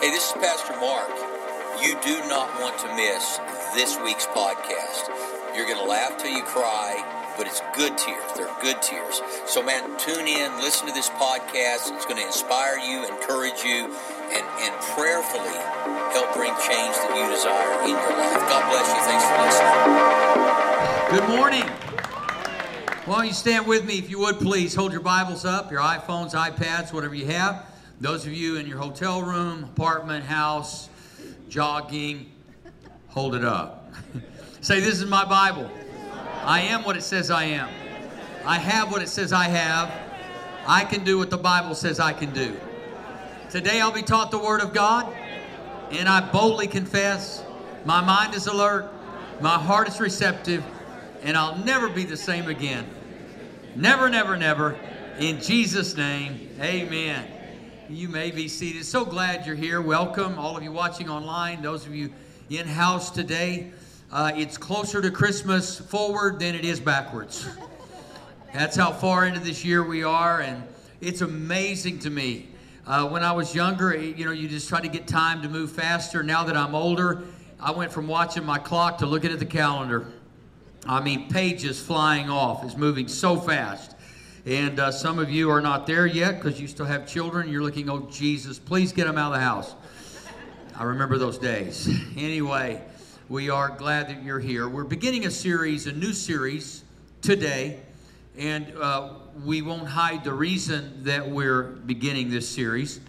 Hey, this is Pastor Mark. You do not want to miss this week's podcast. You're going to laugh till you cry, but it's good tears. They're good tears. So, man, tune in, listen to this podcast. It's going to inspire you, encourage you, and, and prayerfully help bring change that you desire in your life. God bless you. Thanks for listening. Good morning. Why don't you stand with me, if you would, please? Hold your Bibles up, your iPhones, iPads, whatever you have. Those of you in your hotel room, apartment, house, jogging, hold it up. Say, This is my Bible. I am what it says I am. I have what it says I have. I can do what the Bible says I can do. Today I'll be taught the Word of God, and I boldly confess my mind is alert, my heart is receptive, and I'll never be the same again. Never, never, never. In Jesus' name, amen. You may be seated. So glad you're here. Welcome, all of you watching online, those of you in house today. Uh, it's closer to Christmas forward than it is backwards. That's how far into this year we are, and it's amazing to me. Uh, when I was younger, you know, you just try to get time to move faster. Now that I'm older, I went from watching my clock to looking at the calendar. I mean, pages flying off. It's moving so fast. And uh, some of you are not there yet because you still have children. You're looking, oh, Jesus, please get them out of the house. I remember those days. Anyway, we are glad that you're here. We're beginning a series, a new series today. And uh, we won't hide the reason that we're beginning this series.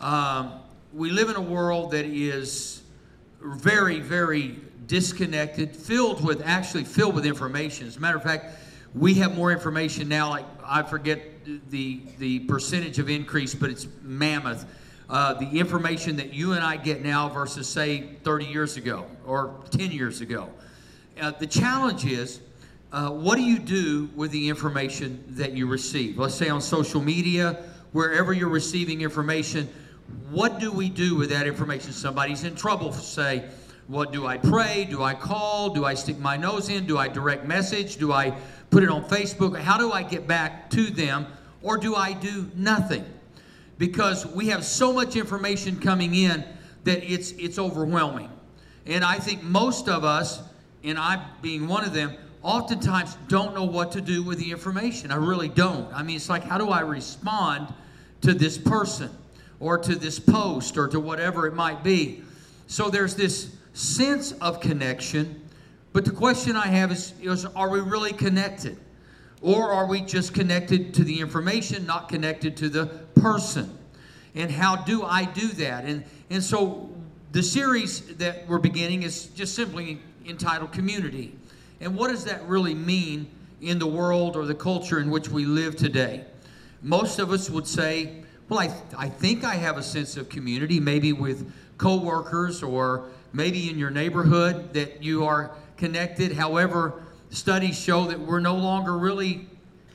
Um, we live in a world that is very, very disconnected, filled with actually filled with information. As a matter of fact, we have more information now. Like I forget the the percentage of increase, but it's mammoth. Uh, the information that you and I get now versus say 30 years ago or 10 years ago. Uh, the challenge is. Uh, what do you do with the information that you receive? Let's say on social media, wherever you're receiving information, what do we do with that information? Somebody's in trouble, say, what do I pray? Do I call? Do I stick my nose in? Do I direct message? Do I put it on Facebook? How do I get back to them? Or do I do nothing? Because we have so much information coming in that it's it's overwhelming. And I think most of us, and I being one of them, oftentimes don't know what to do with the information. I really don't. I mean, it's like, how do I respond to this person or to this post or to whatever it might be? So there's this sense of connection. But the question I have is, is are we really connected? Or are we just connected to the information, not connected to the person? And how do I do that? And, and so the series that we're beginning is just simply entitled Community. And what does that really mean in the world or the culture in which we live today? Most of us would say, well, I, I think I have a sense of community, maybe with coworkers or maybe in your neighborhood that you are connected. However, studies show that we're no longer really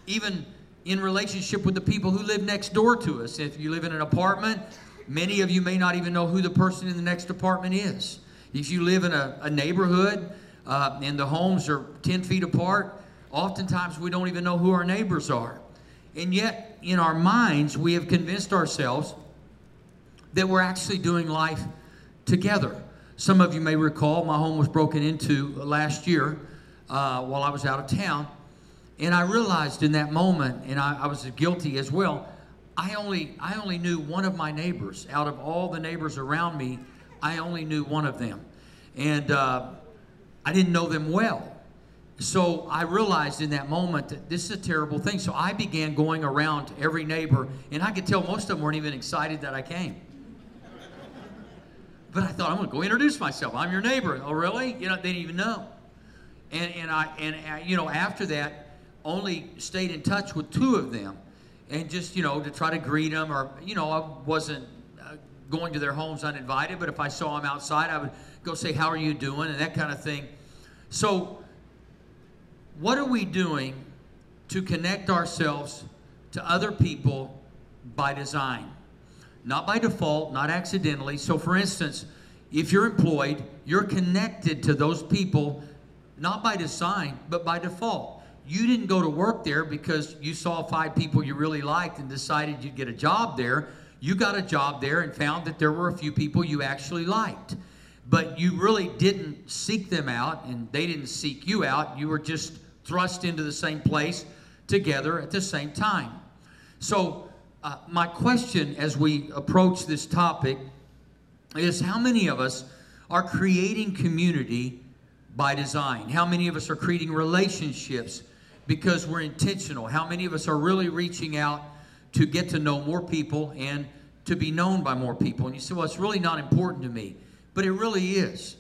even in relationship with the people who live next door to us. If you live in an apartment, many of you may not even know who the person in the next apartment is. If you live in a, a neighborhood uh, and the homes are 10 feet apart, oftentimes we don't even know who our neighbors are. And yet, in our minds, we have convinced ourselves that we're actually doing life together. Some of you may recall my home was broken into last year uh, while I was out of town. And I realized in that moment, and I, I, was guilty as well, I only, I only knew one of my neighbors. Out of all the neighbors around me, I only knew one of them. And uh, I didn't know them well. So I realized in that moment that this is a terrible thing. So I began going around every neighbor, and I could tell most of them weren't even excited that I came. But I thought, I'm going to go introduce myself. I'm your neighbor. Oh, really? You know, they didn't even know. And, and, I, and uh, you know, after that, only stayed in touch with two of them. And just, you know, to try to greet them or, you know, I wasn't uh, going to their homes uninvited, but if I saw them outside, I would go say, how are you doing? And that kind of thing. So what are we doing to connect ourselves to other people by design? Not by default, not accidentally. So, for instance, if you're employed, you're connected to those people not by design, but by default. You didn't go to work there because you saw five people you really liked and decided you'd get a job there. You got a job there and found that there were a few people you actually liked. But you really didn't seek them out and they didn't seek you out. You were just thrust into the same place together at the same time. So, uh, my question as we approach this topic is how many of us are creating community by design? How many of us are creating relationships because we're intentional? How many of us are really reaching out to get to know more people and to be known by more people? And you say, well, it's really not important to me. But it really is.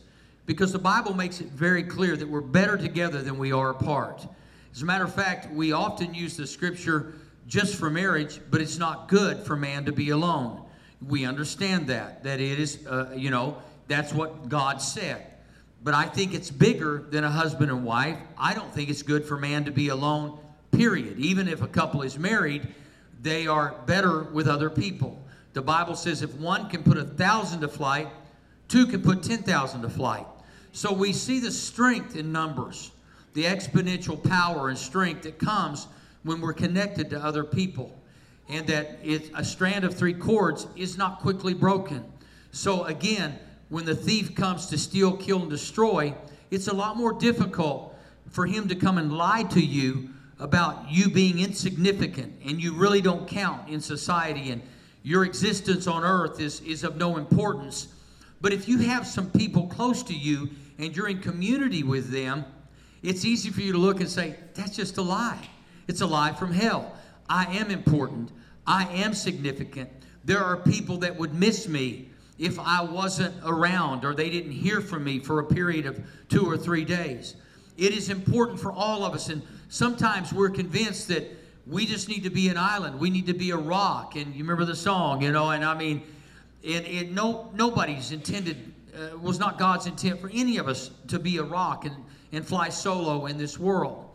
Because the Bible makes it very clear that we're better together than we are apart. As a matter of fact, we often use the scripture just for marriage, but it's not good for man to be alone. We understand that, that it is, uh, you know, that's what God said. But I think it's bigger than a husband and wife. I don't think it's good for man to be alone, period. Even if a couple is married, they are better with other people. The Bible says if one can put a thousand to flight, two can put 10,000 to flight. So we see the strength in numbers, the exponential power and strength that comes when we're connected to other people. And that it, a strand of three cords is not quickly broken. So again, when the thief comes to steal, kill, and destroy, it's a lot more difficult for him to come and lie to you about you being insignificant and you really don't count in society and your existence on earth is, is of no importance. But if you have some people close to you and you're in community with them, it's easy for you to look and say, that's just a lie. It's a lie from hell. I am important. I am significant. There are people that would miss me if I wasn't around or they didn't hear from me for a period of two or three days. It is important for all of us. And sometimes we're convinced that we just need to be an island. We need to be a rock. And you remember the song, you know, and I mean, and, and no, nobody's intended, uh, was not God's intent for any of us to be a rock and, and fly solo in this world.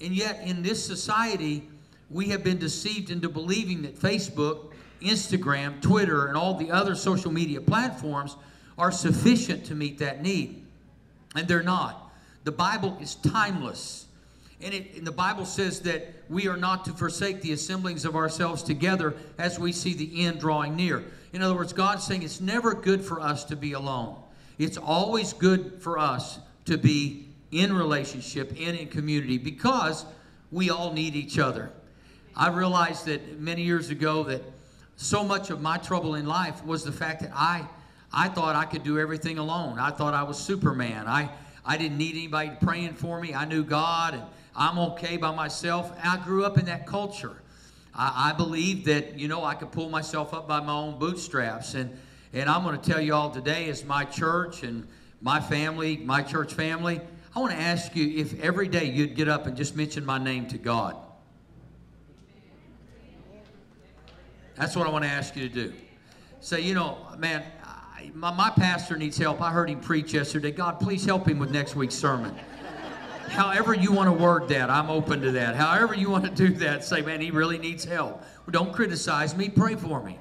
And yet, in this society, we have been deceived into believing that Facebook Instagram, Twitter, and all the other social media platforms are sufficient to meet that need. And they're not. The Bible is timeless. And, it, and, the Bible says that we are not to forsake the assemblings of ourselves together as we see the end drawing near. In other words, God's saying it's never good for us to be alone. It's always good for us to be in relationship and in community because we all need each other. I realized that many years ago that so much of my trouble in life was the fact that I, I thought I could do everything alone. I thought I was Superman. I, I didn't need anybody praying for me. I knew God and I'm okay by myself. I grew up in that culture. I, I believed that, you know, I could pull myself up by my own bootstraps. And, and I'm going to tell you all today, as my church and my family, my church family, I want to ask you if every day you'd get up and just mention my name to God. That's what I want to ask you to do. Say, you know, man, I, my, my pastor needs help. I heard him preach yesterday. God, please help him with next week's sermon. However you want to word that, I'm open to that. However you want to do that, say, man, he really needs help. Well, don't criticize me. Pray for me.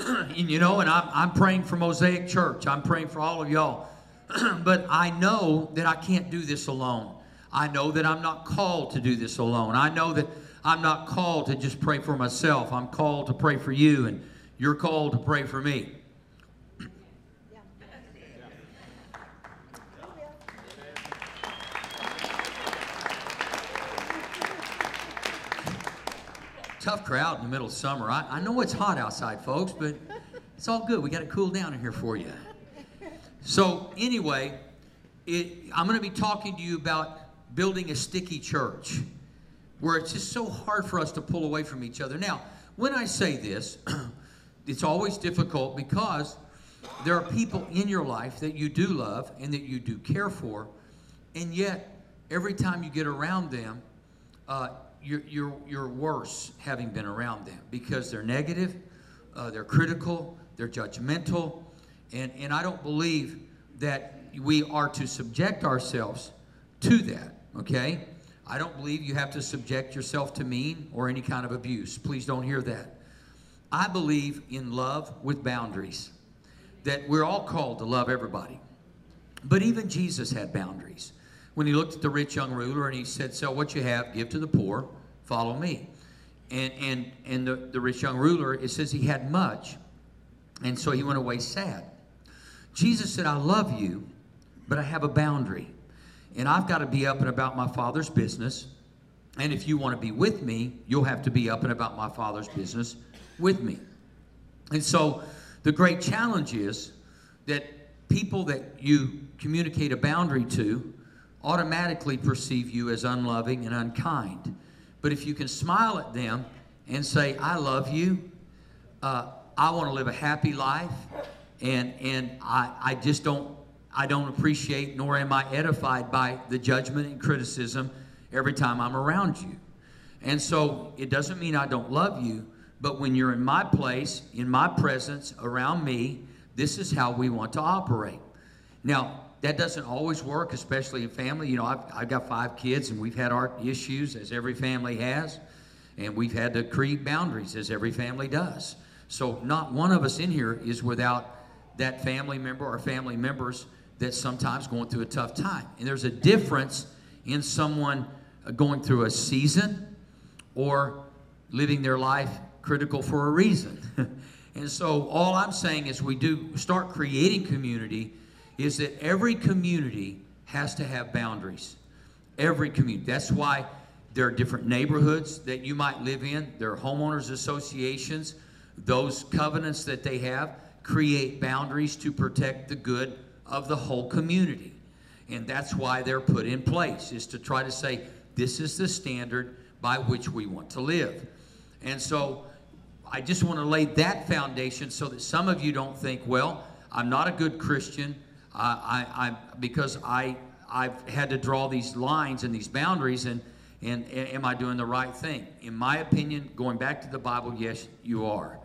And, you know, and I'm, I'm praying for Mosaic Church. I'm praying for all of y'all. but I know that I can't do this alone. I know that I'm not called to do this alone. I know that I'm not called to just pray for myself. I'm called to pray for you, and you're called to pray for me. Tough crowd in the middle of summer. I, I know it's hot outside, folks, but it's all good. We got it cooled down in here for you. So, anyway, it, I'm going to be talking to you about building a sticky church where it's just so hard for us to pull away from each other. Now, when I say this, it's always difficult because there are people in your life that you do love and that you do care for, and yet every time you get around them, uh, you're, you're, you're worse having been around them because they're negative, uh, they're critical, they're judgmental, and, and I don't believe that we are to subject ourselves to that, okay? I don't believe you have to subject yourself to mean or any kind of abuse. Please don't hear that. I believe in love with boundaries, that we're all called to love everybody. But even Jesus had boundaries. When he looked at the rich young ruler and he said, Sell what you have, give to the poor, follow me. And, and, and the, the rich young ruler, it says he had much. And so he went away sad. Jesus said, I love you, but I have a boundary. And I've got to be up and about my Father's business. And if you want to be with me, you'll have to be up and about my Father's business with me. And so the great challenge is that people that you communicate a boundary to automatically perceive you as unloving and unkind. But if you can smile at them and say, I love you, uh, I want to live a happy life, and, and I, I just don't, I don't appreciate nor am I edified by the judgment and criticism every time I'm around you. And so it doesn't mean I don't love you, but when you're in my place, in my presence, around me, this is how we want to operate. Now, that doesn't always work, especially in family. You know, I've, I've got five kids, and we've had our issues, as every family has, and we've had to create boundaries, as every family does. So, not one of us in here is without that family member or family members that's sometimes going through a tough time. And there's a difference in someone uh, going through a season or living their life critical for a reason. and so, all I'm saying is we do start creating community is that every community has to have boundaries. Every community. That's why there are different neighborhoods that you might live in, there are homeowners associations. Those covenants that they have create boundaries to protect the good of the whole community. And that's why they're put in place, is to try to say, this is the standard by which we want to live. And so I just want to lay that foundation so that some of you don't think, well, I'm not a good Christian. I, I, because I, I've had to draw these lines and these boundaries, and, and, and am I doing the right thing? In my opinion, going back to the Bible, yes, you are.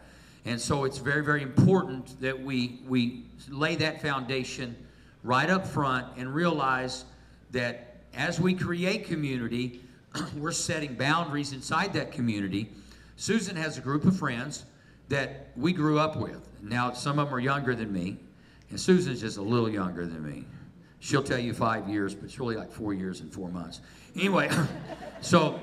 And so it's very, very important that we, we lay that foundation right up front and realize that as we create community, we're setting boundaries inside that community. Susan has a group of friends that we grew up with. Now, some of them are younger than me, and Susan's just a little younger than me. She'll tell you five years, but it's really like four years and four months. Anyway, so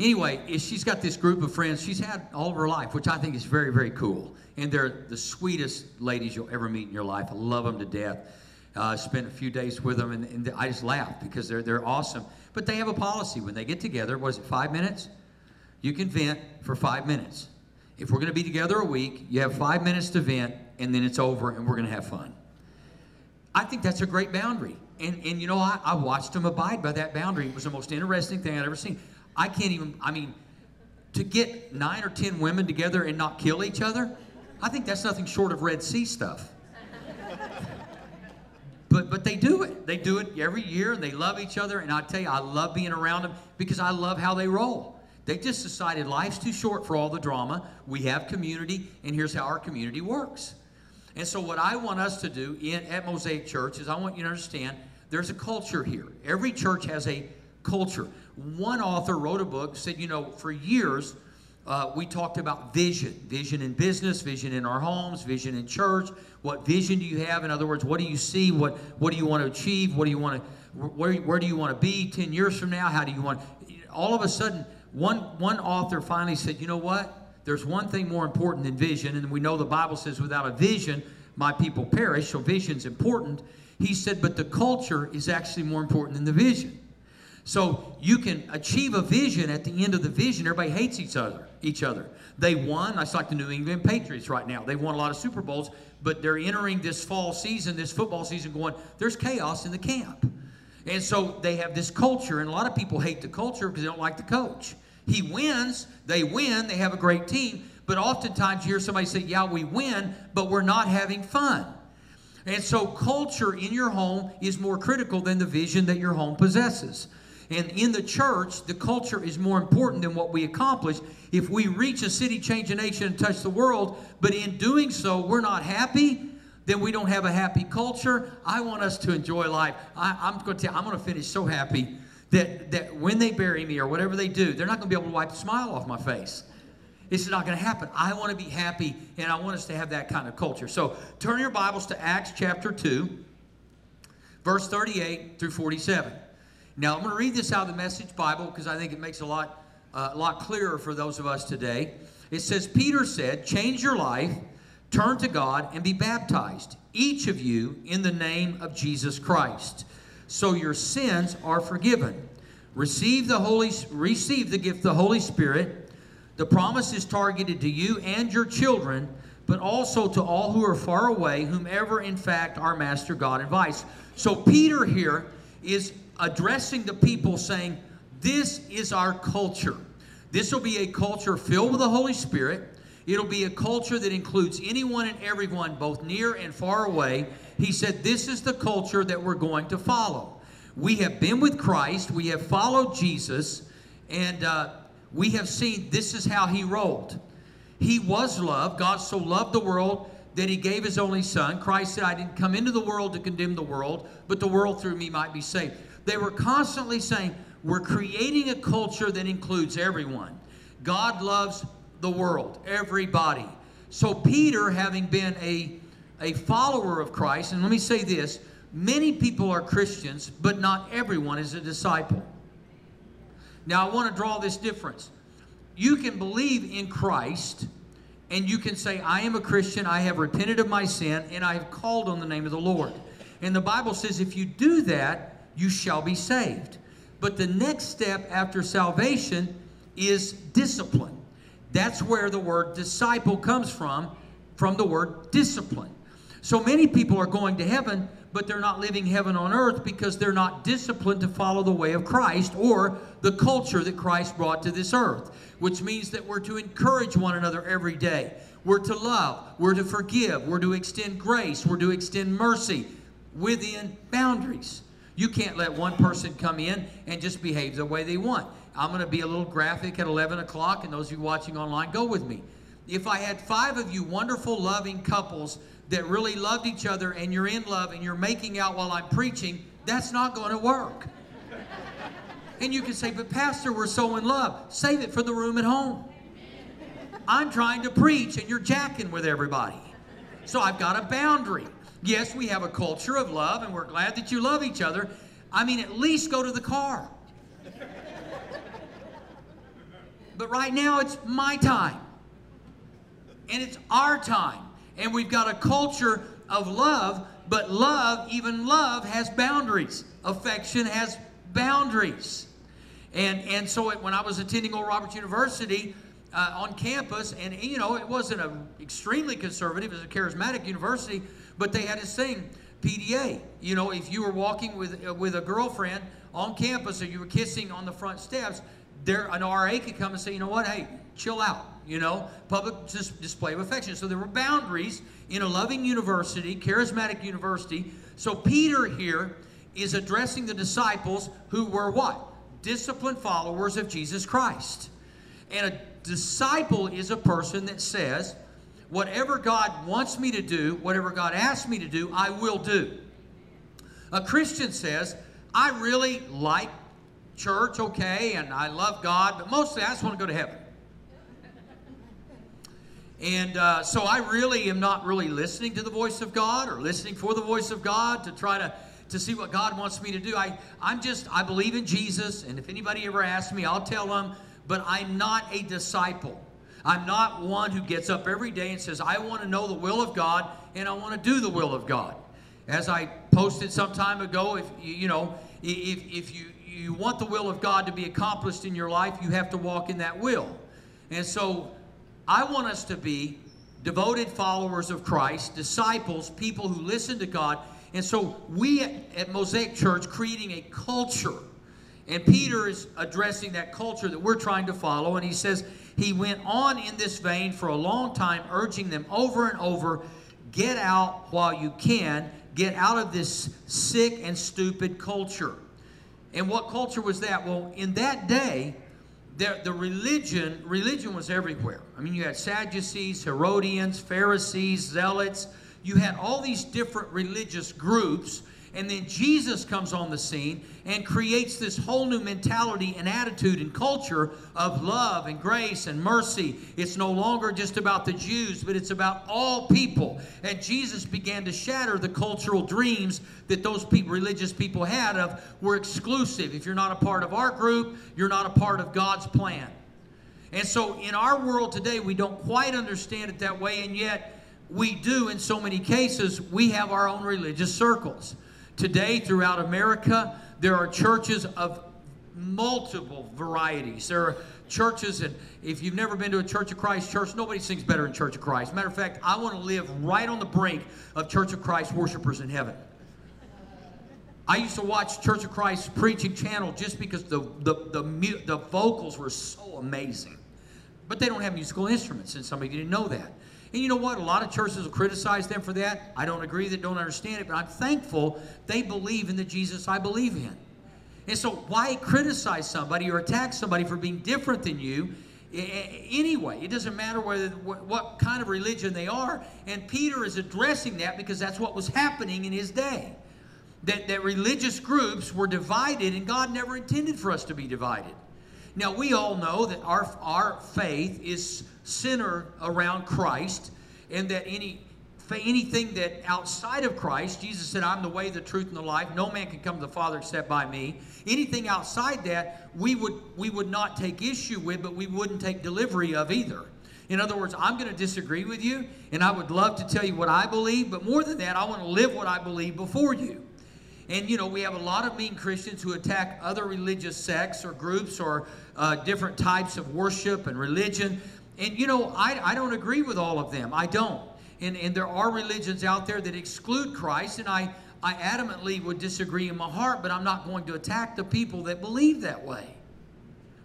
anyway, she's got this group of friends she's had all of her life, which I think is very, very cool. And they're the sweetest ladies you'll ever meet in your life. I love them to death. Uh, spent a few days with them, and, and, I just laugh because they're, they're awesome. But they have a policy when they get together. Was it five minutes? You can vent for five minutes. If we're going to be together a week, you have five minutes to vent, and then it's over and we're going to have fun. I think that's a great boundary. And, and you know, I, I watched them abide by that boundary. It was the most interesting thing I'd ever seen. I can't even, I mean, to get nine or ten women together and not kill each other, I think that's nothing short of Red Sea stuff. but but they do it. They do it every year and they love each other. And I tell you, I love being around them because I love how they roll. They just decided life's too short for all the drama. We have community, and here's how our community works. And so, what I want us to do in, at Mosaic Church is I want you to understand there's a culture here. Every church has a culture. One author wrote a book, said, you know, for years, uh, we talked about vision vision in business, vision in our homes, vision in church. What vision do you have? In other words, what do you see? What, what do you want to achieve? What do you want to, where, where do you want to be 10 years from now? How do you want, all of a sudden, one, one author finally said, you know what? There's one thing more important than vision, and we know the Bible says, without a vision, my people perish, so vision's important. He said, but the culture is actually more important than the vision. So you can achieve a vision at the end of the vision. Everybody hates each other. Each other. They won. That's like the New England Patriots right now. They've won a lot of Super Bowls, but they're entering this fall season, this football season, going. There's chaos in the camp, and so they have this culture. And a lot of people hate the culture because they don't like the coach. He wins, they win, they have a great team. But oftentimes you hear somebody say, Yeah, we win, but we're not having fun. And so culture in your home is more critical than the vision that your home possesses. And in the church, the culture is more important than what we accomplish. If we reach a city, change a nation, and touch the world, but in doing so, we're not happy, then we don't have a happy culture. I want us to enjoy life. I, am going to I'm going to finish so happy that, that when they bury me or whatever they do, they're not going to be able to wipe the smile off my face. This is not going to happen. I want to be happy, and I want us to have that kind of culture. So turn your Bibles to Acts chapter 2, verse 38 through 47. Now, I'm going to read this out of the Message Bible because I think it makes a lot uh, lot clearer for those of us today. It says, Peter said, Change your life, turn to God, and be baptized, each of you, in the name of Jesus Christ. So your sins are forgiven. Receive the Holy receive the gift of the Holy Spirit. The promise is targeted to you and your children, but also to all who are far away, whomever in fact our master God invites. So Peter here is addressing the people saying, This is our culture. This will be a culture filled with the Holy Spirit. It'll be a culture that includes anyone and everyone, both near and far away. He said, This is the culture that we're going to follow. We have been with Christ, we have followed Jesus, and uh, we have seen this is how he rolled. He was love. God so loved the world that he gave his only son. Christ said, I didn't come into the world to condemn the world, but the world through me might be saved. They were constantly saying, We're creating a culture that includes everyone. God loves the world, everybody. So, Peter, having been a, a follower of Christ, and let me say this many people are Christians, but not everyone is a disciple. Now, I want to draw this difference. You can believe in Christ and you can say, I am a Christian, I have repented of my sin, and I have called on the name of the Lord. And the Bible says, if you do that, you shall be saved. But the next step after salvation is discipline. That's where the word disciple comes from, from the word discipline. So many people are going to heaven, but they're not living heaven on earth because they're not disciplined to follow the way of Christ or the culture that Christ brought to this earth, which means that we're to encourage one another every day. We're to love, we're to forgive, we're to extend grace, we're to extend mercy within boundaries. You can't let one person come in and just behave the way they want. I'm going to be a little graphic at 11 o'clock, and those of you watching online, go with me. If I had five of you wonderful, loving couples that really loved each other and you're in love and you're making out while I'm preaching, that's not going to work. And you can say, but Pastor, we're so in love. Save it for the room at home. I'm trying to preach and you're jacking with everybody. So I've got a boundary. Yes, we have a culture of love and we're glad that you love each other. I mean, at least go to the car. But right now, it's my time. And it's our time and we've got a culture of love, but love, even love, has boundaries. Affection has boundaries. And, and so it, when I was attending Oral Roberts University uh, on campus, and you know, it wasn't an extremely conservative, it was a charismatic university, but they had this thing, PDA. You know, if you were walking with, uh, with a girlfriend on campus or you were kissing on the front steps, there an RA could come and say, you know what, hey, chill out you know, public display of affection. So there were boundaries in a loving university, charismatic university. So Peter here is addressing the disciples who were what? Disciplined followers of Jesus Christ. And a disciple is a person that says, whatever God wants me to do, whatever God asks me to do, I will do. A Christian says, I really like church, okay, and I love God, but mostly I just want to go to heaven. And uh, so I really am not really listening to the voice of God or listening for the voice of God to try to, to see what God wants me to do. I, I'm just, I believe in Jesus, and if anybody ever asks me, I'll tell them, but I'm not a disciple. I'm not one who gets up every day and says, I want to know the will of God and I want to do the will of God. As I posted some time ago, if you know, if, if you, you want the will of God to be accomplished in your life, you have to walk in that will. And so I want us to be devoted followers of Christ, disciples, people who listen to God. And so we at Mosaic Church creating a culture. And Peter is addressing that culture that we're trying to follow. And he says he went on in this vein for a long time, urging them over and over get out while you can, get out of this sick and stupid culture. And what culture was that? Well, in that day, the, the religion, religion was everywhere. I mean, you had Sadducees, Herodians, Pharisees, Zealots. You had all these different religious groups and then Jesus comes on the scene and creates this whole new mentality and attitude and culture of love and grace and mercy. It's no longer just about the Jews, but it's about all people. And Jesus began to shatter the cultural dreams that those people, religious people had of we're exclusive. If you're not a part of our group, you're not a part of God's plan. And so in our world today, we don't quite understand it that way, and yet we do in so many cases. We have our own religious circles. Today, throughout America, there are churches of multiple varieties. There are churches, and if you've never been to a Church of Christ church, nobody sings better than Church of Christ. Matter of fact, I want to live right on the brink of Church of Christ worshipers in heaven. I used to watch Church of Christ preaching channel just because the, the, the, the vocals were so amazing. But they don't have musical instruments, and some of you didn't know that. And you know what? A lot of churches will criticize them for that. I don't agree that don't understand it, but I'm thankful they believe in the Jesus I believe in. And so, why criticize somebody or attack somebody for being different than you? Anyway, it doesn't matter whether what kind of religion they are. And Peter is addressing that because that's what was happening in his day. That, that religious groups were divided, and God never intended for us to be divided. Now, we all know that our, our faith is centered around Christ, and that any anything that outside of Christ, Jesus said, I'm the way, the truth, and the life. No man can come to the Father except by me. Anything outside that, we would, we would not take issue with, but we wouldn't take delivery of either. In other words, I'm going to disagree with you, and I would love to tell you what I believe, but more than that, I want to live what I believe before you. And, you know, we have a lot of mean Christians who attack other religious sects or groups or uh, different types of worship and religion. And, you know, I, I don't agree with all of them. I don't and, and there are religions out there that exclude Christ, and I, I adamantly would disagree in my heart, but I'm not going to attack the people that believe that way.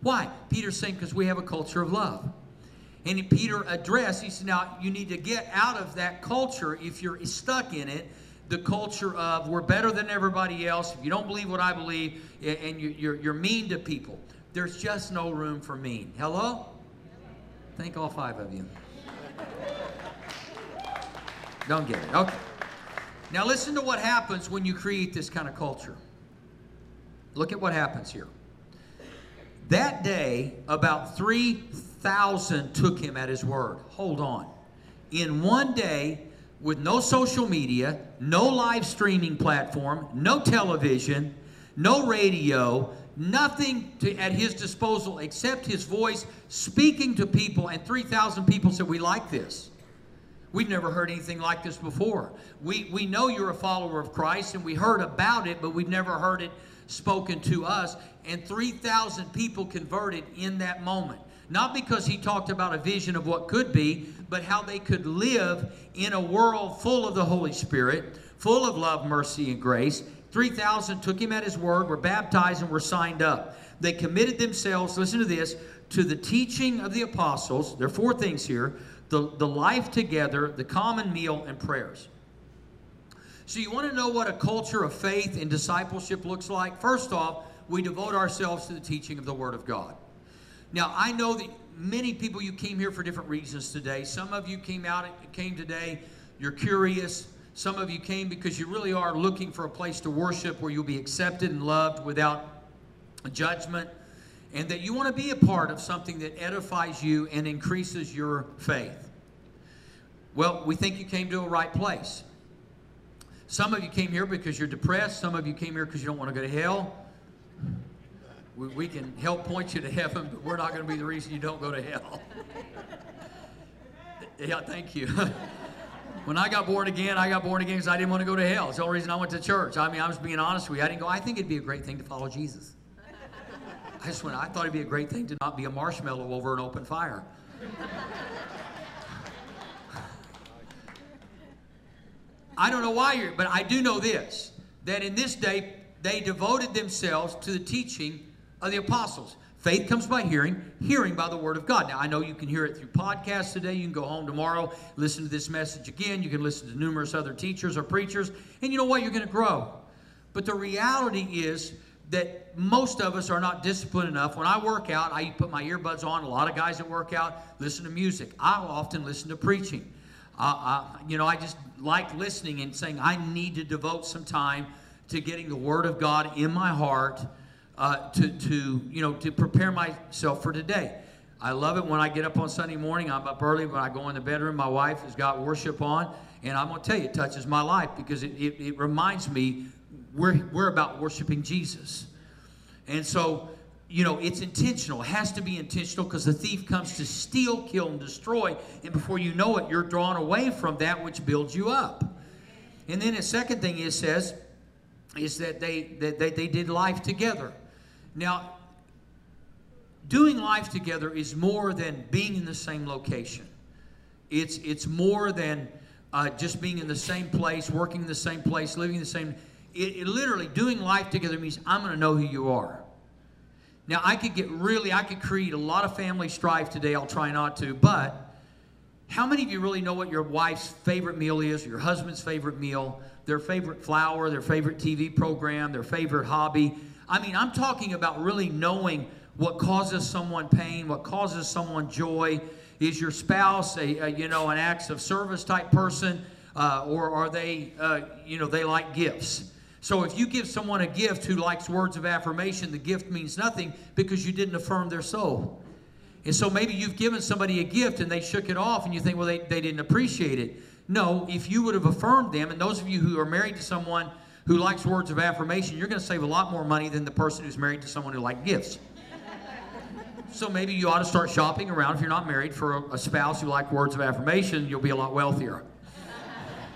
Why? Peter's saying because we have a culture of love. And Peter addressed, he said, now you need to get out of that culture if you're stuck in it, the culture of we're better than everybody else. If you don't believe what I believe and you're, you're mean to people, there's just no room for mean. Hello? Thank all five of you. Don't get it. Okay. Now listen to what happens when you create this kind of culture. Look at what happens here. That day, about 3,000 took him at his word. Hold on. In one day, with no social media, no live streaming platform, no television, no radio, nothing to, at his disposal except his voice speaking to people, and 3,000 people said, We like this. We've never heard anything like this before. We, we know you're a follower of Christ and we heard about it, but we've never heard it spoken to us. And 3,000 people converted in that moment. Not because he talked about a vision of what could be, but how they could live in a world full of the Holy Spirit, full of love, mercy, and grace. 3,000 took him at his word, were baptized, and were signed up. They committed themselves, listen to this, to the teaching of the apostles. There are four things here the, the life together, the common meal, and prayers. So, you want to know what a culture of faith and discipleship looks like? First off, we devote ourselves to the teaching of the Word of God. Now, I know that many people you came here for different reasons today. Some of you came out came today, you're curious. Some of you came because you really are looking for a place to worship where you'll be accepted and loved without judgment and that you want to be a part of something that edifies you and increases your faith. Well, we think you came to a right place. Some of you came here because you're depressed. Some of you came here because you don't want to go to hell. We, we can help point you to heaven, but we're not going to be the reason you don't go to hell. yeah, thank you. when I got born again, I got born again because I didn't want to go to hell. It's the only reason I went to church. I mean, I was being honest with you. I didn't go, I think it'd be a great thing to follow Jesus. I just went, I thought it'd be a great thing to not be a marshmallow over an open fire. I don't know why you're, but I do know this that in this day they devoted themselves to the teaching of the apostles. Faith comes by hearing, hearing by the word of God. Now, I know you can hear it through podcasts today. You can go home tomorrow, listen to this message again. You can listen to numerous other teachers or preachers, and you know what? You're going to grow. But the reality is, that most of us are not disciplined enough. When I work out, I put my earbuds on. A lot of guys that work out listen to music. I often listen to preaching. Uh, uh, you know, I just like listening and saying I need to devote some time to getting the Word of God in my heart uh, to, to, you know, to prepare myself for today. I love it when I get up on Sunday morning. I'm up early. When I go in the bedroom, my wife has got worship on. And I'm going to tell you, it touches my life because it, it, it reminds me we're, we're about worshiping Jesus. And so you know, it's intentional. It has to be intentional because the thief comes to steal, kill, and destroy. And before you know it, you're drawn away from that which builds you up. And then the second thing it says is that they, that they, they did life together. Now, doing life together is more than being in the same location. It's, it's more than uh, just being in the same place, working in the same place, living in the same. It, it literally, doing life together means I'm going to know who you are. Now, I could get really, I could create a lot of family strife today. I'll try not to. But how many of you really know what your wife's favorite meal is, your husband's favorite meal, their favorite flower, their favorite TV program, their favorite hobby? I mean, I'm talking about really knowing what causes someone pain, what causes someone joy. Is your spouse a, a you know an acts of service type person, uh, or are they uh, you know they like gifts? So if you give someone a gift who likes words of affirmation, the gift means nothing because you didn't affirm their soul. And so maybe you've given somebody a gift and they shook it off and you think, well, they, they didn't appreciate it. No, if you would have affirmed them, and those of you who are married to someone who likes words of affirmation, you're going to save a lot more money than the person who's married to someone who likes gifts. so maybe you ought to start shopping around if you're not married for a, a spouse who likes words of affirmation, you'll be a lot wealthier.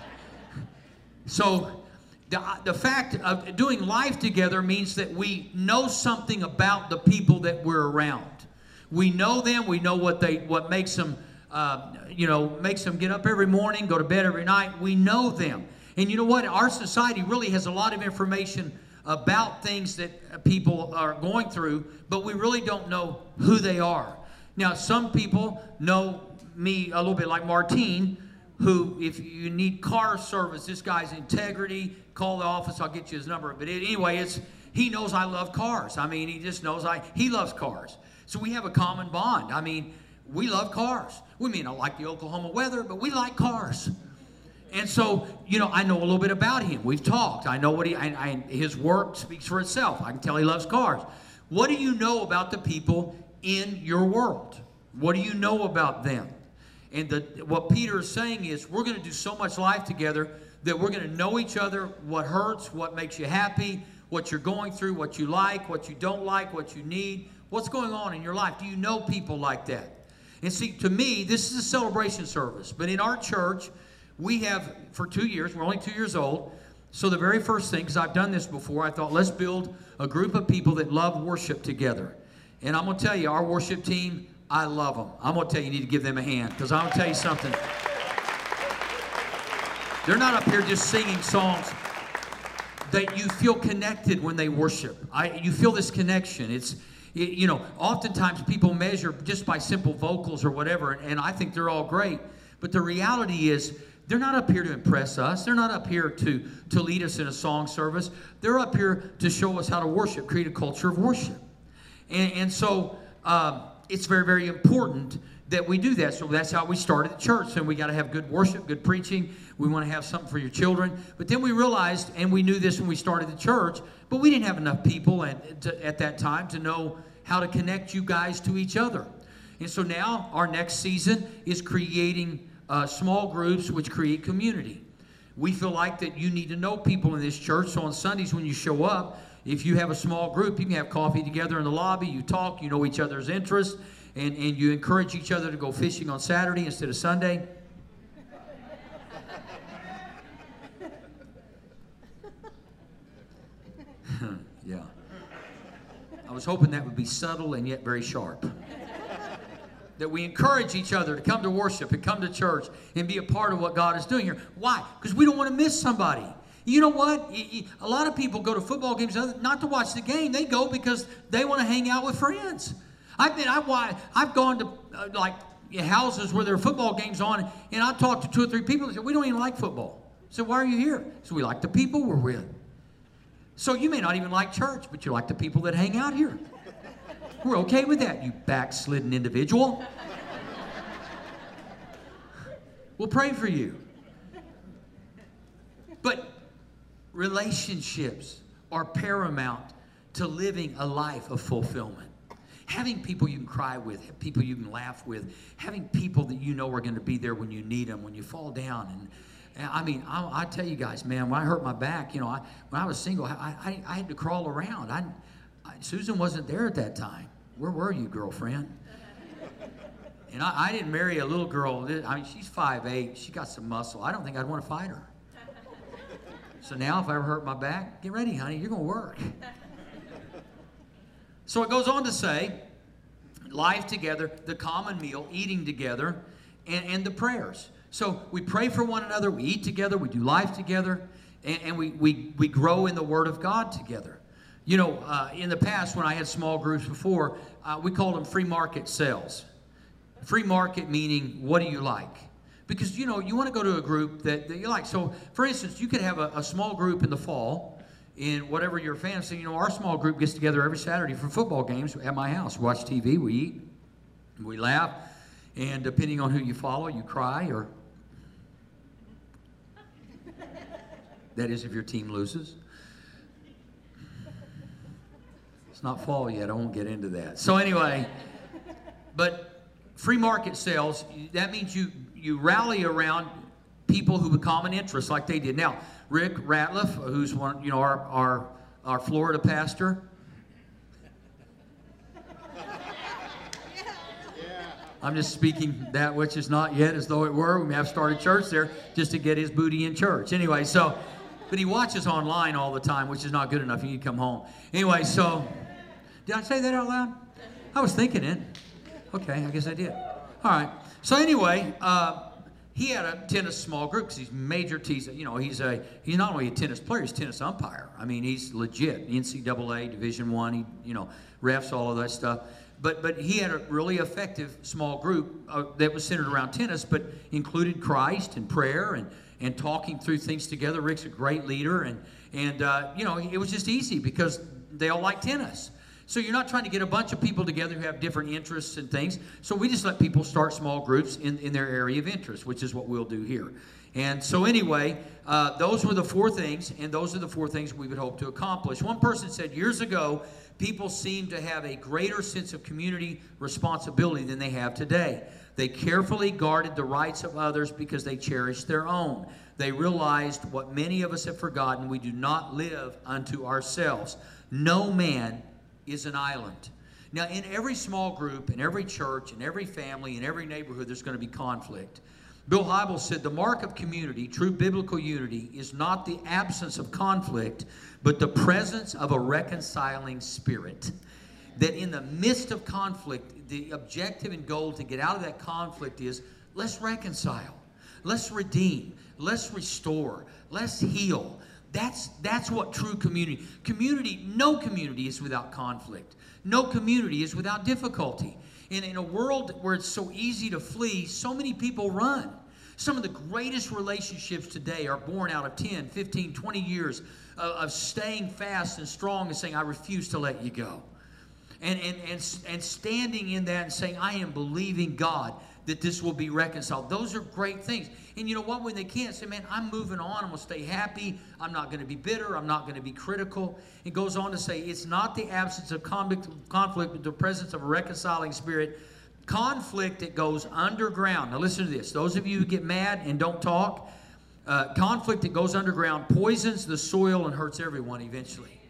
so the, the fact of doing life together means that we know something about the people that we're around. We know them. We know what they what makes them, uh, you know, makes them get up every morning, go to bed every night. We know them. And you know what? Our society really has a lot of information about things that people are going through, but we really don't know who they are. Now, some people know me a little bit like Martine, who, if you need car service, this guy's integrity, call the office, I'll get you his number. But anyway, it's he knows I love cars. I mean, he just knows I he loves cars. So we have a common bond. I mean, we love cars. We may not like the Oklahoma weather, but we like cars. And so, you know, I know a little bit about him. We've talked. I know what he, I, I, his work speaks for itself. I can tell he loves cars. What do you know about the people in your world? What do you know about them? And the, what Peter is saying is, we're going to do so much life together that we're going to know each other, what hurts, what makes you happy, what you're going through, what you like, what you don't like, what you need, what's going on in your life. Do you know people like that? And see, to me, this is a celebration service. But in our church, we have, for two years, we're only two years old. So the very first thing, because I've done this before, I thought, let's build a group of people that love worship together. And I'm going to tell you, our worship team, I love them. I'm going to tell you, you need to give them a hand because I'm going to tell you something. They're not up here just singing songs that you feel connected when they worship. I, you feel this connection. It's, you know, oftentimes people measure just by simple vocals or whatever, and I think they're all great. But the reality is, they're not up here to impress us. They're not up here to, to lead us in a song service. They're up here to show us how to worship, create a culture of worship. And, and so um, it's very, very important that we do that. So that's how we started the church. And we got to have good worship, good preaching. We want to have something for your children. But then we realized, and we knew this when we started the church, but we didn't have enough people at, to, at that time to know how to connect you guys to each other. And so now our next season is creating uh, small groups which create community. We feel like that you need to know people in this church. So on Sundays when you show up, if you have a small group, you can have coffee together in the lobby. You talk, you know each other's interests, and, and you encourage each other to go fishing on Saturday instead of Sunday. yeah. I was hoping that would be subtle and yet very sharp. That we encourage each other to come to worship and come to church and be a part of what God is doing here. Why? Because we don't want to miss somebody. You know what? A lot of people go to football games not to watch the game. They go because they want to hang out with friends. I've been, I've, gone to uh, like houses where there are football games on, and I talked to two or three people and said, We don't even like football. Said, Why are you here? So we like the people we're with. So you may not even like church, but you like the people that hang out here. We're okay with that, you backslidden individual. We'll pray for you. But relationships are paramount to living a life of fulfillment. Having people you can cry with, people you can laugh with, having people that you know are going to be there when you need them, when you fall down. And, and I mean, I, I, tell you guys, man, when I hurt my back, you know, I, when I was single, I, I, I had to crawl around. I, Susan wasn't there at that time. Where were you, girlfriend? And I, I didn't marry a little girl. I mean, she's 5'8". She got some muscle. I don't think I'd want to fight her. So now, if I ever hurt my back, get ready, honey. You're going to work. So it goes on to say, life together, the common meal, eating together, and, and the prayers. So we pray for one another, we eat together, we do life together, and, and we, we, we grow in the Word of God together. You know, uh, in the past, when I had small groups before, uh, we called them free market sales. Free market meaning, what do you like? Because, you know, you want to go to a group that, that you like. So, for instance, you could have a, a small group in the fall in whatever your fantasy. You know, our small group gets together every Saturday for football games at my house. We watch TV, we eat, we laugh, and depending on who you follow, you cry or. that is, if your team loses. Not fall yet. I won't get into that. So anyway, but free market sales, that means you, you rally around people who have common interests like they did. Now, Rick Ratliff, who's one, you know, our, our, our Florida pastor, I'm just speaking that which is not yet as though it were. We may have started church there just to get his booty in church. Anyway, so, but he watches online all the time, which is not good enough. He need to come home. Anyway, so did I say that out loud? I was thinking it. Okay, I guess I did. All right. So anyway, uh, he had a tennis small group because he's major teaser. You know, he's a he's not only a tennis player, he's a tennis umpire. I mean, he's legit NCAA Division One. He you know refs all of that stuff. But but he had a really effective small group uh, that was centered around tennis, but included Christ and prayer and and talking through things together. Rick's a great leader, and and uh, you know it was just easy because they all like tennis. So you're not trying to get a bunch of people together who have different interests and things. So we just let people start small groups in, in their area of interest, which is what we'll do here. And so anyway, uh, those were the four things, and those are the four things we would hope to accomplish. One person said years ago, people seem to have a greater sense of community responsibility than they have today. They carefully guarded the rights of others because they cherished their own. They realized what many of us have forgotten we do not live unto ourselves. No man is an island. Now, in every small group, in every church, in every family, in every neighborhood, there's going to be conflict. Bill Hybels said the mark of community, true biblical unity, is not the absence of conflict, but the presence of a reconciling spirit. That in the midst of conflict, the objective and goal to get out of that conflict is let's reconcile, let's redeem, let's restore, let's heal, that's, that's what true community. Community, no community is without conflict. No community is without difficulty. And in a world where it's so easy to flee, so many people run. Some of the greatest relationships today are born out of 10, 15, 20 years of, staying fast and strong and saying, I refuse to let you go. And, and, and, and standing in that and saying, I am believing God that this will be reconciled. Those are great things. And you know what? When they can't say, man, I'm moving on, I'm going to stay happy, I'm not going to be bitter, I'm not going to be critical. It goes on to say, it's not the absence of conflict, but the presence of a reconciling spirit. Conflict that goes underground. Now, listen to this. Those of you who get mad and don't talk, uh, conflict that goes underground poisons the soil and hurts everyone eventually.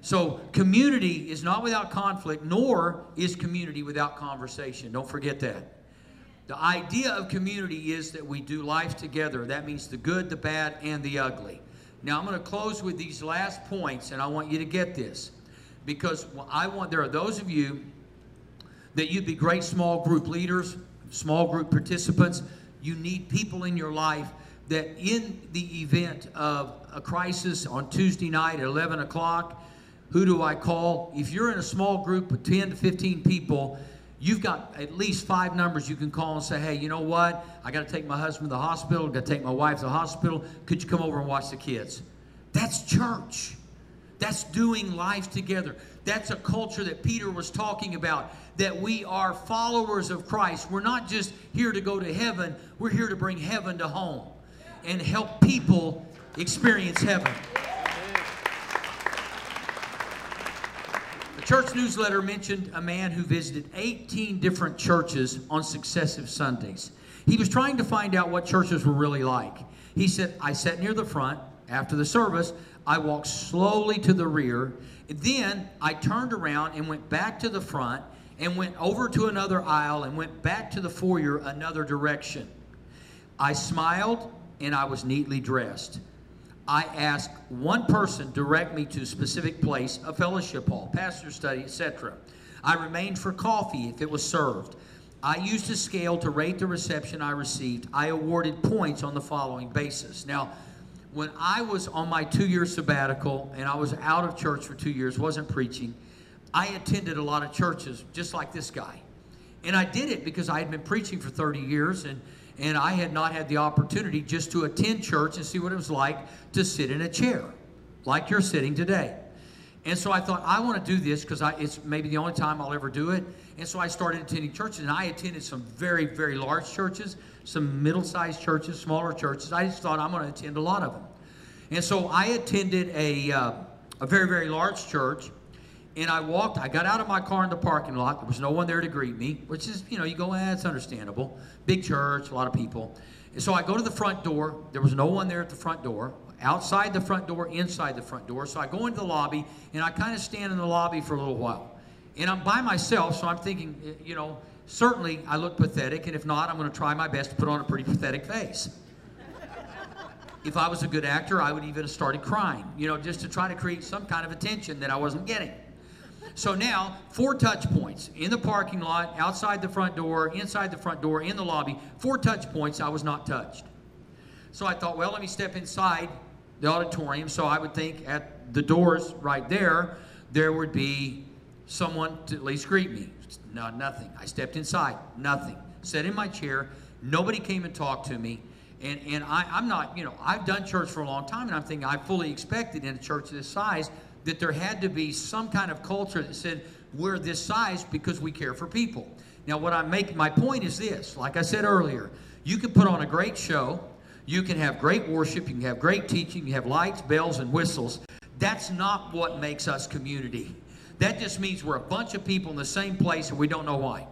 So, community is not without conflict, nor is community without conversation. Don't forget that. The idea of community is that we do life together. That means the good, the bad, and the ugly. Now, I'm going to close with these last points, and I want you to get this because I want there are those of you that you'd be great small group leaders, small group participants. You need people in your life that, in the event of a crisis on Tuesday night at 11 o'clock, who do I call? If you're in a small group of 10 to 15 people, you've got at least five numbers you can call and say, hey, you know what? I got to take my husband to the hospital, got to take my wife to the hospital. Could you come over and watch the kids? That's church. That's doing life together. That's a culture that Peter was talking about, that we are followers of Christ. We're not just here to go to heaven, we're here to bring heaven to home and help people experience heaven. Church newsletter mentioned a man who visited 18 different churches on successive Sundays. He was trying to find out what churches were really like. He said, I sat near the front after the service. I walked slowly to the rear. Then I turned around and went back to the front and went over to another aisle and went back to the foyer another direction. I smiled and I was neatly dressed. I asked one person direct me to a specific place, a fellowship hall, pastor study, etc. I remained for coffee if it was served. I used a scale to rate the reception I received. I awarded points on the following basis. Now, when I was on my two year sabbatical and I was out of church for two years, wasn't preaching, I attended a lot of churches just like this guy. And I did it because I had been preaching for 30 years and, and I had not had the opportunity just to attend church and see what it was like to sit in a chair, like you're sitting today. And so I thought, I want to do this because it's maybe the only time I'll ever do it. And so I started attending churches, and I attended some very, very large churches, some middle sized churches, smaller churches. I just thought I'm going to attend a lot of them. And so I attended a, uh, a very, very large church. And I walked, I got out of my car in the parking lot. There was no one there to greet me, which is, you know, you go, eh, it's understandable. Big church, a lot of people. And so I go to the front door. There was no one there at the front door outside the front door, inside the front door. So I go into the lobby and I kind of stand in the lobby for a little while. And I'm by myself, so I'm thinking, eh, you know, certainly I look pathetic, and if not, I'm going to try my best to put on a pretty pathetic face. if I was a good actor, I would even have started crying, you know, just to try to create some kind of attention that I wasn't getting. So now, four touch points in the parking lot, outside the front door, inside the front door, in the lobby, four touch points, I was not touched. So I thought, well, let me step inside the auditorium. So I would think at the doors right there, there would be someone to at least greet me. No, nothing. I stepped inside, nothing. Sat in my chair. Nobody came and talked to me. And, and I, I'm not, you know, I've done church for a long time, and I'm thinking I fully expected in a church this size that there had to be some kind of culture that said we're this size because we care for people. Now, what I make, my point is this like I said earlier, you can put on a great show, you can have great worship, you can have great teaching, you have lights, bells, and whistles. That's not what makes us community. That just means we're a bunch of people in the same place and we don't know why.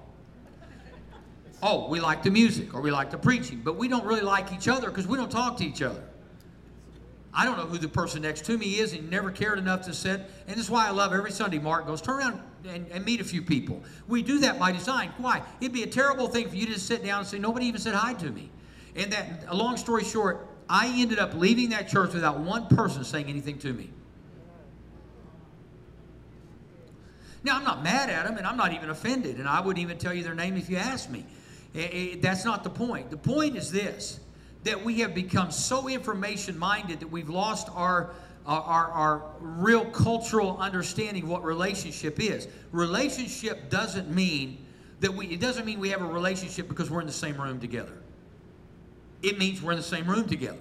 Oh, we like the music or we like the preaching, but we don't really like each other because we don't talk to each other. I don't know who the person next to me is and never cared enough to sit. And this is why I love every Sunday Mark goes, turn around and, and, meet a few people. We do that by design. Why? It'd be a terrible thing for you to sit down and say, nobody even said hi to me. And that, a long story short, I ended up leaving that church without one person saying anything to me. Now, I'm not mad at them, and I'm not even offended, and I wouldn't even tell you their name if you asked me. It, it, that's not the point. The point is this that we have become so information minded that we've lost our, our, our, real cultural understanding of what relationship is. Relationship doesn't mean that we, it doesn't mean we have a relationship because we're in the same room together. It means we're in the same room together.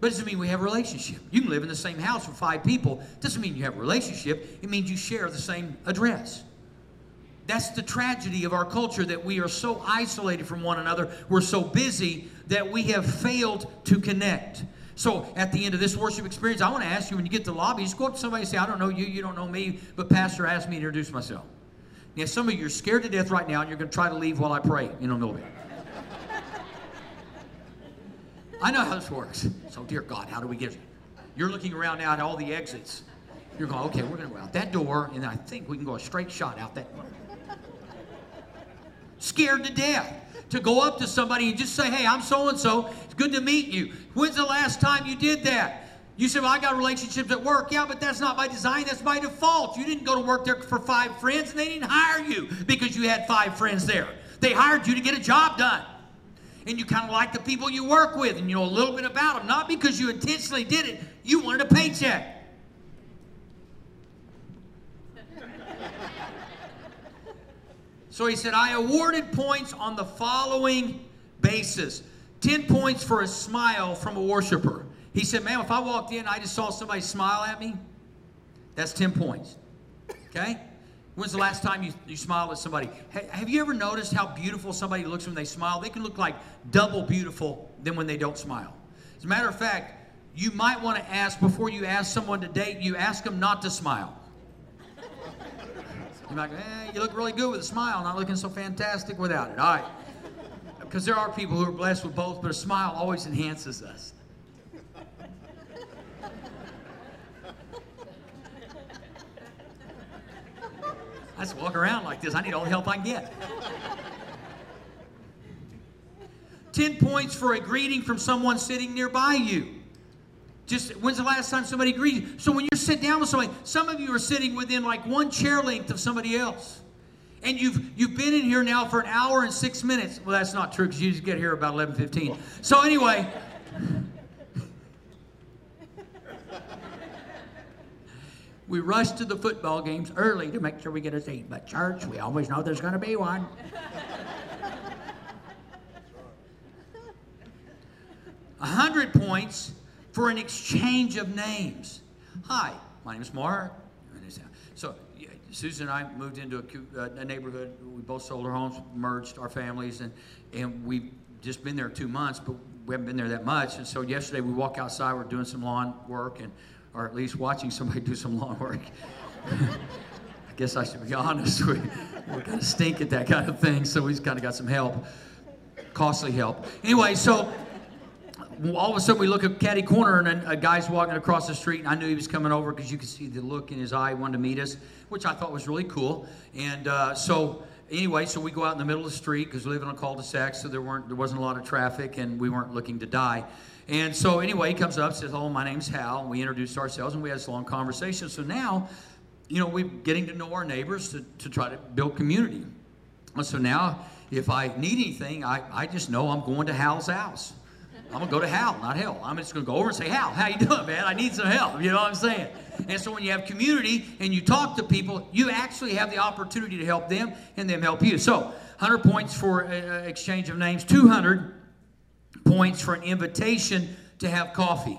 But it doesn't mean we have a relationship. You can live in the same house with five people. It doesn't mean you have a relationship. It means you share the same address. That's the tragedy of our culture that we are so isolated from one another. We're so busy that we have failed to connect. So at the end of this worship experience, I want to ask you when you get to the lobby, just go up to somebody and say, I don't know you, you don't know me, but Pastor asked me to introduce myself. Now, some of you are scared to death right now and you're going to try to leave while I pray in the middle of it. I know how this works. So, dear God, how do we get? You're looking around now at all the exits. You're going, okay, we're going to go out that door, and I think we can go a straight shot out that. Scared to death to go up to somebody and just say, hey, I'm so and so. It's good to meet you. When's the last time you did that? You said, well, I got relationships at work. Yeah, but that's not by design, that's by default. You didn't go to work there for five friends, and they didn't hire you because you had five friends there. They hired you to get a job done and you kind of like the people you work with and you know a little bit about them, not because you intentionally did it, you wanted a paycheck. So he said, I awarded points on the following basis 10 points for a smile from a worshiper. He said, Ma'am, if I walked in I just saw somebody smile at me, that's 10 points. Okay? When's the last time you, you smiled at somebody? have you ever noticed how beautiful somebody looks when they smile? They can look like double beautiful than when they don't smile. As a matter of fact, you might want to ask before you ask someone to date, you ask them not to smile. You're like, eh, you look really good with a smile, not looking so fantastic without it. All right. Because there are people who are blessed with both, but a smile always enhances us. I just walk around like this. I need all the help I can get. 10 points for a greeting from someone sitting nearby you. Just when's the last time somebody greeted you? So when you sit down with somebody, some of you are sitting within like one chair length of somebody else. And you've you've been in here now for an hour and six minutes. Well, that's not true because you just get here about 11:15. So anyway, we rush to the football games early to make sure we get a seat. But church, we always know there's going to be one. A hundred points for an exchange of names. Hi, my name is Mark. So Susan and I moved into a, uh, a, neighborhood. We both sold our homes, merged our families, and and we've just been there two months, but we haven't been there that much. And so yesterday we walk outside. We're doing some lawn work, and or at least watching somebody do some lawn work. I guess I should be honest. We, we kind of stink at that kind of thing, so we've kind of got some help, costly help. Anyway, so all of a sudden we look at Caddy Corner and a guy's walking across the street. And I knew he was coming over because you could see the look in his eye, he wanted to meet us, which I thought was really cool. And uh, so anyway, so we go out in the middle of the street because we live in a cul-de-sac, so there weren't there wasn't a lot of traffic, and we weren't looking to die. And so anyway, he comes up, says, "Hello, my name's Hal." And we introduced ourselves, and we had this long conversation. So now, you know, we're getting to know our neighbors to, to try to build community. And so now, if I need anything, I, I just know I'm going to Hal's house. I'm gonna go to Hal, not hell. I'm just gonna go over and say, Hal, how you doing, man? I need some help. You know what I'm saying? And so when you have community and you talk to people, you actually have the opportunity to help them and them help you. So 100 points for uh, exchange of names, 200 points for an invitation to have coffee.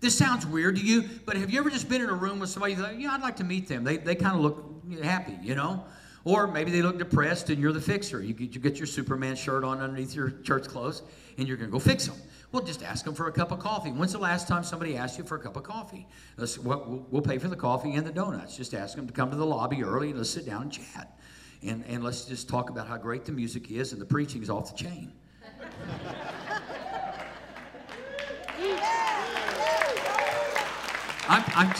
This sounds weird to you, but have you ever just been in a room with somebody like, yeah, I'd like to meet them? They, they kind of look happy, you know? Or maybe they look depressed and you're the fixer. You get, you get your Superman shirt on underneath your church clothes and you're going to go fix them. Well, just ask them for a cup of coffee. When's the last time somebody asked you for a cup of coffee? Let's, we'll, we'll pay for the coffee and the donuts. Just ask them to come to the lobby early and let's sit down and chat. And, and let's just talk about how great the music is and the preaching is off the chain. I'm, I'm,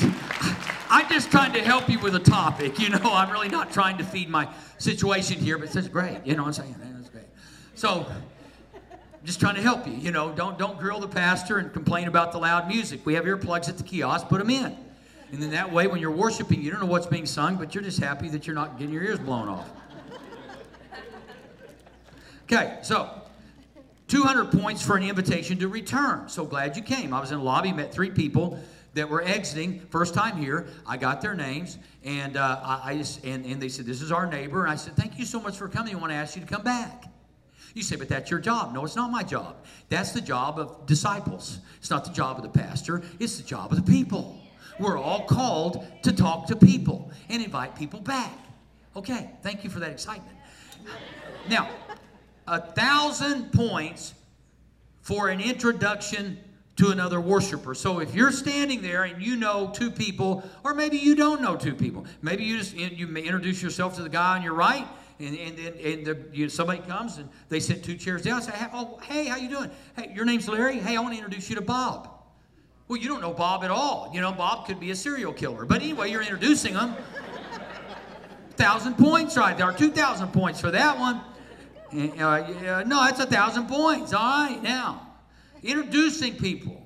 I'm just trying to help you with a topic. You know, I'm really not trying to feed my situation here, but it's great. You know what I'm saying? That's great. So, just trying to help you. You know, don't don't grill the pastor and complain about the loud music. We have earplugs at the kiosk. Put them in, and then that way, when you're worshiping, you don't know what's being sung, but you're just happy that you're not getting your ears blown off. Okay, so 200 points for an invitation to return. So glad you came. I was in the lobby, met three people that were exiting first time here i got their names and uh, I, I, just and, and they said this is our neighbor and i said thank you so much for coming i want to ask you to come back you say but that's your job. No it's not my job. That's the job of disciples. It's not the job of the pastor. It's the job of the people. We're all called to talk to people and invite people back. Okay thank you for that excitement. Now a thousand points for an introduction to another worshiper. So if you're standing there and you know two people, or maybe you don't know two people, maybe you just you may introduce yourself to the guy on your right, and and, and, and the, you, somebody comes and they sit two chairs down. And say, oh hey, how you doing? Hey, your name's Larry. Hey, I want to introduce you to Bob. Well, you don't know Bob at all. You know, Bob could be a serial killer. But anyway, you're introducing him. thousand points right there. Two thousand points for that one. Uh, yeah, no, that's a thousand points. All right, now introducing people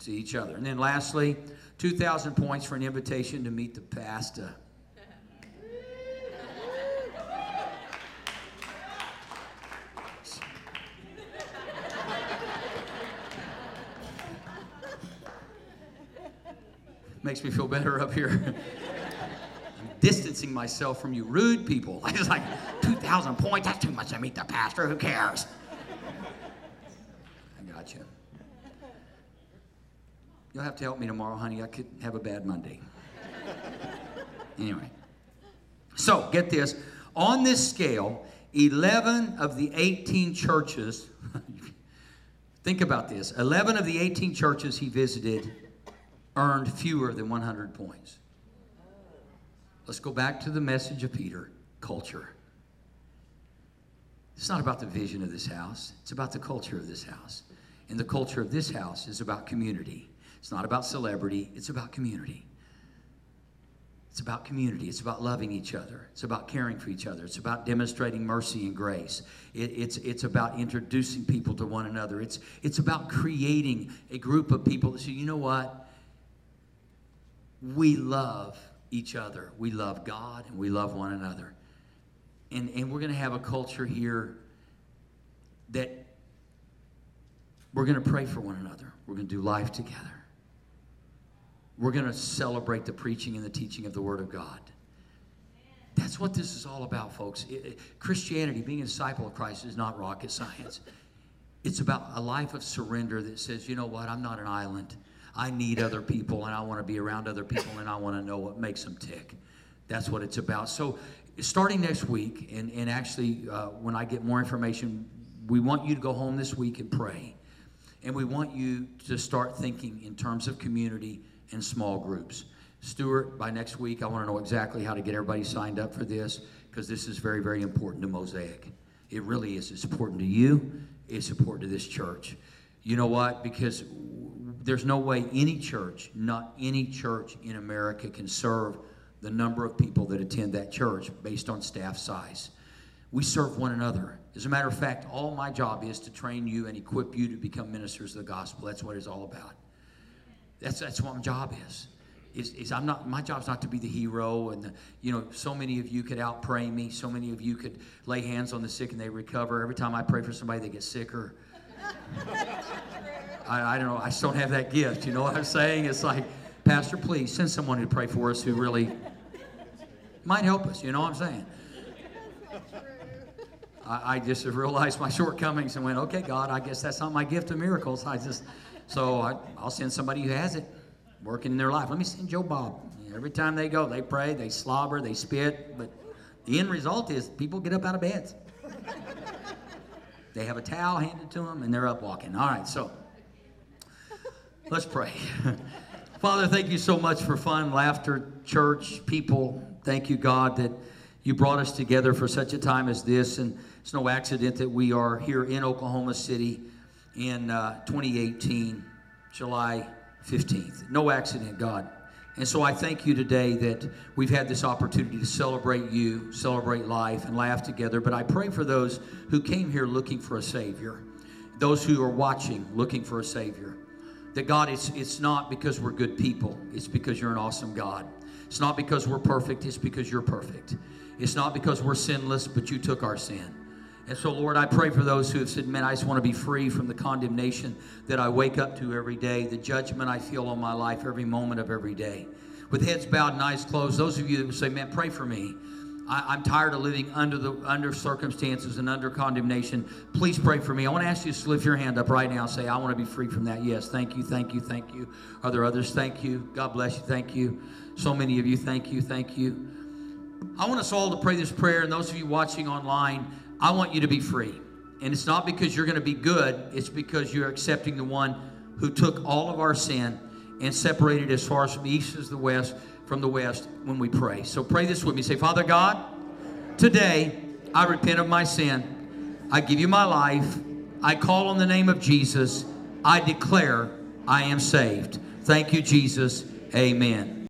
to each other. And then lastly, 2,000 points for an invitation to meet the pastor. Makes me feel better up here. I'm distancing myself from you rude people. I was like, 2,000 points, that's too much to meet the pastor. Who cares? I got you. You'll have to help me tomorrow, honey. I could have a bad Monday. anyway. So, get this. On this scale, 11 of the 18 churches, think about this 11 of the 18 churches he visited earned fewer than 100 points. Let's go back to the message of Peter culture. It's not about the vision of this house, it's about the culture of this house. And the culture of this house is about community. It's not about celebrity, it's about community. It's about community. It's about loving each other. It's about caring for each other. It's about demonstrating mercy and grace. It, it's, it's about introducing people to one another. It's, it's about creating a group of people that say, you know what? We love each other. We love God and we love one another. And, and we're going to have a culture here that we're going to pray for one another. We're going to do life together. We're going to celebrate the preaching and the teaching of the Word of God. That's what this is all about, folks. It, it, Christianity, being a disciple of Christ, is not rocket science. It's about a life of surrender that says, you know what, I'm not an island. I need other people and I want to be around other people and I want to know what makes them tick. That's what it's about. So, starting next week, and, and actually, uh, when I get more information, we want you to go home this week and pray. And we want you to start thinking in terms of community and small groups. Stuart, by next week, I want to know exactly how to get everybody signed up for this because this is very, very important to Mosaic. It really is. It's important to you, it's important to this church. You know what? Because there's no way any church, not any church in America, can serve the number of people that attend that church based on staff size. We serve one another. As a matter of fact, all my job is to train you and equip you to become ministers of the gospel. That's what it's all about. That's, that's what my job is. Is, is I'm not my job's not to be the hero and the, you know so many of you could out pray me so many of you could lay hands on the sick and they recover every time I pray for somebody they get sicker I, I don't know I just don't have that gift you know what I'm saying it's like pastor please send someone to pray for us who really might help us you know what I'm saying I, I just realized my shortcomings and went okay God I guess that's not my gift of miracles I just so I, will send somebody who has it working in their life. Let me send Joe Bob. Every time they go, they pray, they slobber, they spit, but the end result is people get up out of beds. they have a towel handed to them and they're up walking. All right, so let's pray. Father, thank you so much for fun, laughter, church, people. Thank you, God, that you brought us together for such a time as this. And it's no accident that we are here in Oklahoma City in uh, 2018, July 15th. No accident, God. And so I thank you today that we've had this opportunity to celebrate you, celebrate life, and laugh together. But I pray for those who came here looking for a Savior, those who are watching looking for a Savior. That God, it's, it's not because we're good people, it's because you're an awesome God. It's not because we're perfect, it's because you're perfect. It's not because we're sinless, but you took our sin. And so, Lord, I pray for those who have said, Man, I just want to be free from the condemnation that I wake up to every day, the judgment I feel on my life every moment of every day. With heads bowed and eyes closed, those of you who say, Man, pray for me. I, am tired of living under the under circumstances and under condemnation. Please pray for me. I want to ask you to lift your hand up right now and say, I want to be free from that. Yes, thank you, thank you, thank you. Are there others? Thank you. God bless you. Thank you. So many of you, thank you, thank you. I want us all to pray this prayer, and those of you watching online, I want you to be free. And it's not because you're going to be good, it's because you're accepting the one who took all of our sin and separated as far as from the east as the west, from the west when we pray. So pray this with me. Say, Father God, today I repent of my sin. I give you my life. I call on the name of Jesus. I declare I am saved. Thank you, Jesus. Amen.